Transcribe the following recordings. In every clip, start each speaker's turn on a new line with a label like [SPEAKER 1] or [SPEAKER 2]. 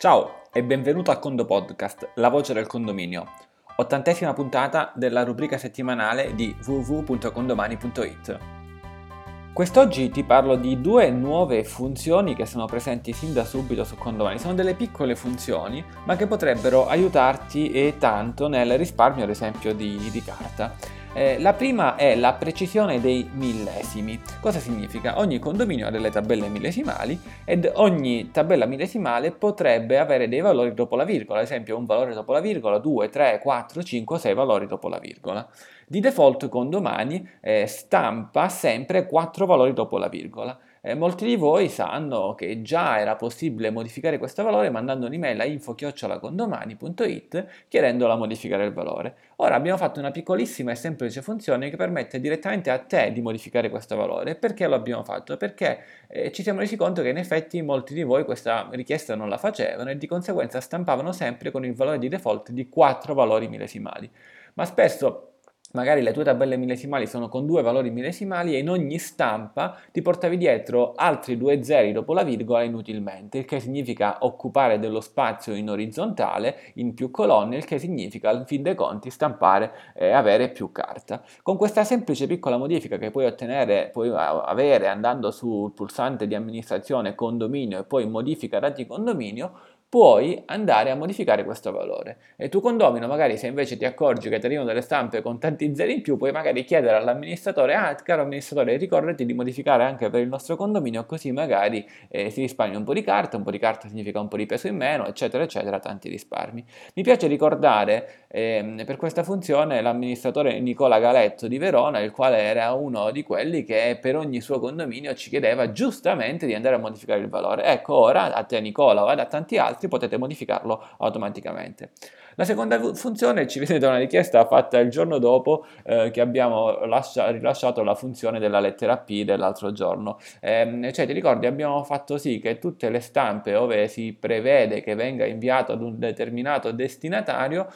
[SPEAKER 1] Ciao e benvenuto a Condo Podcast, la voce del condominio. Ottantesima puntata della rubrica settimanale di www.condomani.it. Quest'oggi ti parlo di due nuove funzioni che sono presenti sin da subito su Condomani. Sono delle piccole funzioni, ma che potrebbero aiutarti e tanto nel risparmio, ad esempio, di, di carta. Eh, la prima è la precisione dei millesimi. Cosa significa? Ogni condominio ha delle tabelle millesimali ed ogni tabella millesimale potrebbe avere dei valori dopo la virgola, ad esempio un valore dopo la virgola, 2, 3, 4, 5, 6 valori dopo la virgola. Di default Condomani eh, stampa sempre 4 valori dopo la virgola. Eh, molti di voi sanno che già era possibile modificare questo valore mandando un'email a info-condomani.it chiedendola a modificare il valore. Ora abbiamo fatto una piccolissima e semplice funzione che permette direttamente a te di modificare questo valore. Perché lo abbiamo fatto? Perché eh, ci siamo resi conto che in effetti molti di voi questa richiesta non la facevano e di conseguenza stampavano sempre con il valore di default di 4 valori millesimali. Ma spesso magari le tue tabelle millesimali sono con due valori millesimali e in ogni stampa ti portavi dietro altri due zeri dopo la virgola inutilmente, il che significa occupare dello spazio in orizzontale in più colonne, il che significa al fin dei conti stampare e avere più carta. Con questa semplice piccola modifica che puoi ottenere, puoi avere andando sul pulsante di amministrazione condominio e poi modifica dati condominio, puoi andare a modificare questo valore. E tu condomino, magari se invece ti accorgi che ti arrivano delle stampe con tanti zeri in più, puoi magari chiedere all'amministratore, ah caro amministratore, ricordati di modificare anche per il nostro condominio, così magari eh, si risparmia un po' di carta, un po' di carta significa un po' di peso in meno, eccetera, eccetera, tanti risparmi. Mi piace ricordare eh, per questa funzione l'amministratore Nicola Galetto di Verona, il quale era uno di quelli che per ogni suo condominio ci chiedeva giustamente di andare a modificare il valore. Ecco, ora a te Nicola o a tanti altri potete modificarlo automaticamente. La seconda funzione ci viene da una richiesta fatta il giorno dopo eh, che abbiamo lascia- rilasciato la funzione della lettera P dell'altro giorno. Eh, cioè, ti ricordi, abbiamo fatto sì che tutte le stampe dove si prevede che venga inviato ad un determinato destinatario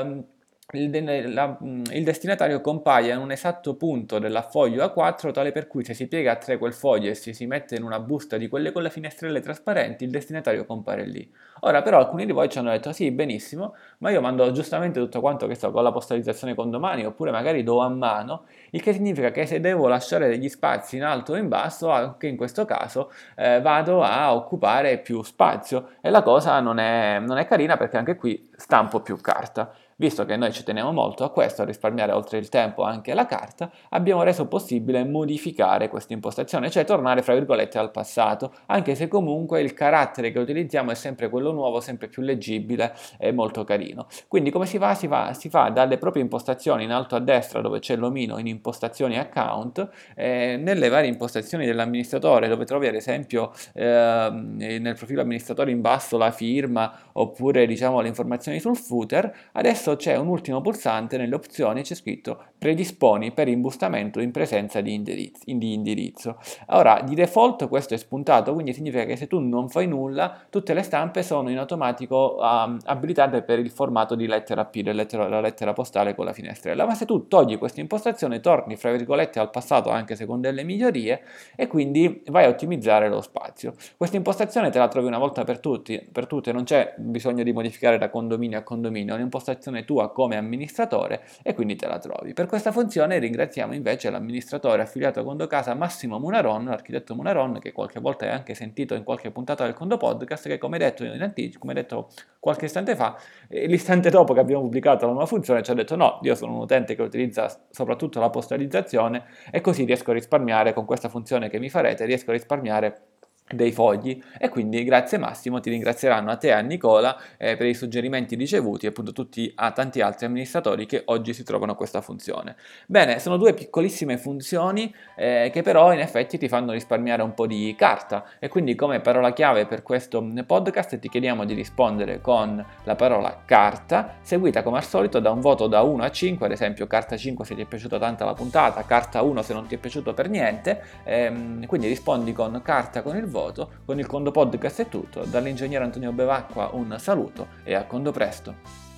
[SPEAKER 1] ehm, il, la, mm, il, destinatario compaia in un esatto punto della foglio A4 tale per cui se si piega a 3 quel foglio e si, si mette in una busta di quelle con le finestrelle trasparenti il destinatario compare lì. Ora però alcuni di voi ci hanno detto sì benissimo ma io mando giustamente tutto quanto che so con la postalizzazione con domani oppure magari do a mano il che significa che se devo lasciare degli spazi in alto o in basso anche in questo caso eh, vado a occupare più spazio e la cosa non è, non è carina perché anche qui stampo più carta. Visto che noi ci teniamo molto a questo, a risparmiare oltre il tempo anche la carta, abbiamo reso possibile modificare questa impostazione, cioè tornare fra virgolette al passato, anche se comunque il carattere che utilizziamo è sempre quello nuovo, sempre più leggibile e molto carino. Quindi come si fa? Si fa, si fa dalle proprie impostazioni in alto a destra dove c'è l'omino in impostazioni account, eh, nelle varie impostazioni dell'amministratore dove trovi ad esempio eh, nel profilo amministratore in basso la firma oppure diciamo le informazioni sul footer, adesso c'è un ultimo pulsante nelle opzioni, c'è scritto predisponi per imbustamento in presenza di indirizzo, di indirizzo. Ora, di default questo è spuntato, quindi significa che se tu non fai nulla, tutte le stampe sono in automatico um, abilitate per il formato di lettera P, lettera, la lettera postale con la finestrella. Ma se tu togli questa impostazione, torni fra virgolette al passato anche se con delle migliorie e quindi vai a ottimizzare lo spazio. Questa impostazione te la trovi una volta per, tutti, per tutte, non c'è bisogno di modificare da condominio a condominio, è un'impostazione tua come amministratore e quindi te la trovi. Per questa funzione ringraziamo invece l'amministratore affiliato a Condo Casa Massimo Munaron, l'architetto Munaron che qualche volta hai anche sentito in qualche puntata del Condo Podcast che come detto anticipo, come detto qualche istante fa, l'istante dopo che abbiamo pubblicato la nuova funzione ci ha detto no, io sono un utente che utilizza soprattutto la postalizzazione e così riesco a risparmiare con questa funzione che mi farete, riesco a risparmiare dei fogli e quindi grazie Massimo ti ringrazieranno a te e a Nicola eh, per i suggerimenti ricevuti e appunto tutti a tanti altri amministratori che oggi si trovano a questa funzione. Bene, sono due piccolissime funzioni eh, che però in effetti ti fanno risparmiare un po' di carta e quindi come parola chiave per questo podcast ti chiediamo di rispondere con la parola carta seguita come al solito da un voto da 1 a 5, ad esempio carta 5 se ti è piaciuta tanto la puntata, carta 1 se non ti è piaciuto per niente, ehm, quindi rispondi con carta con il voto. Con il Condo Podcast è tutto, dall'ingegnere Antonio Bevacqua un saluto e a Condo presto.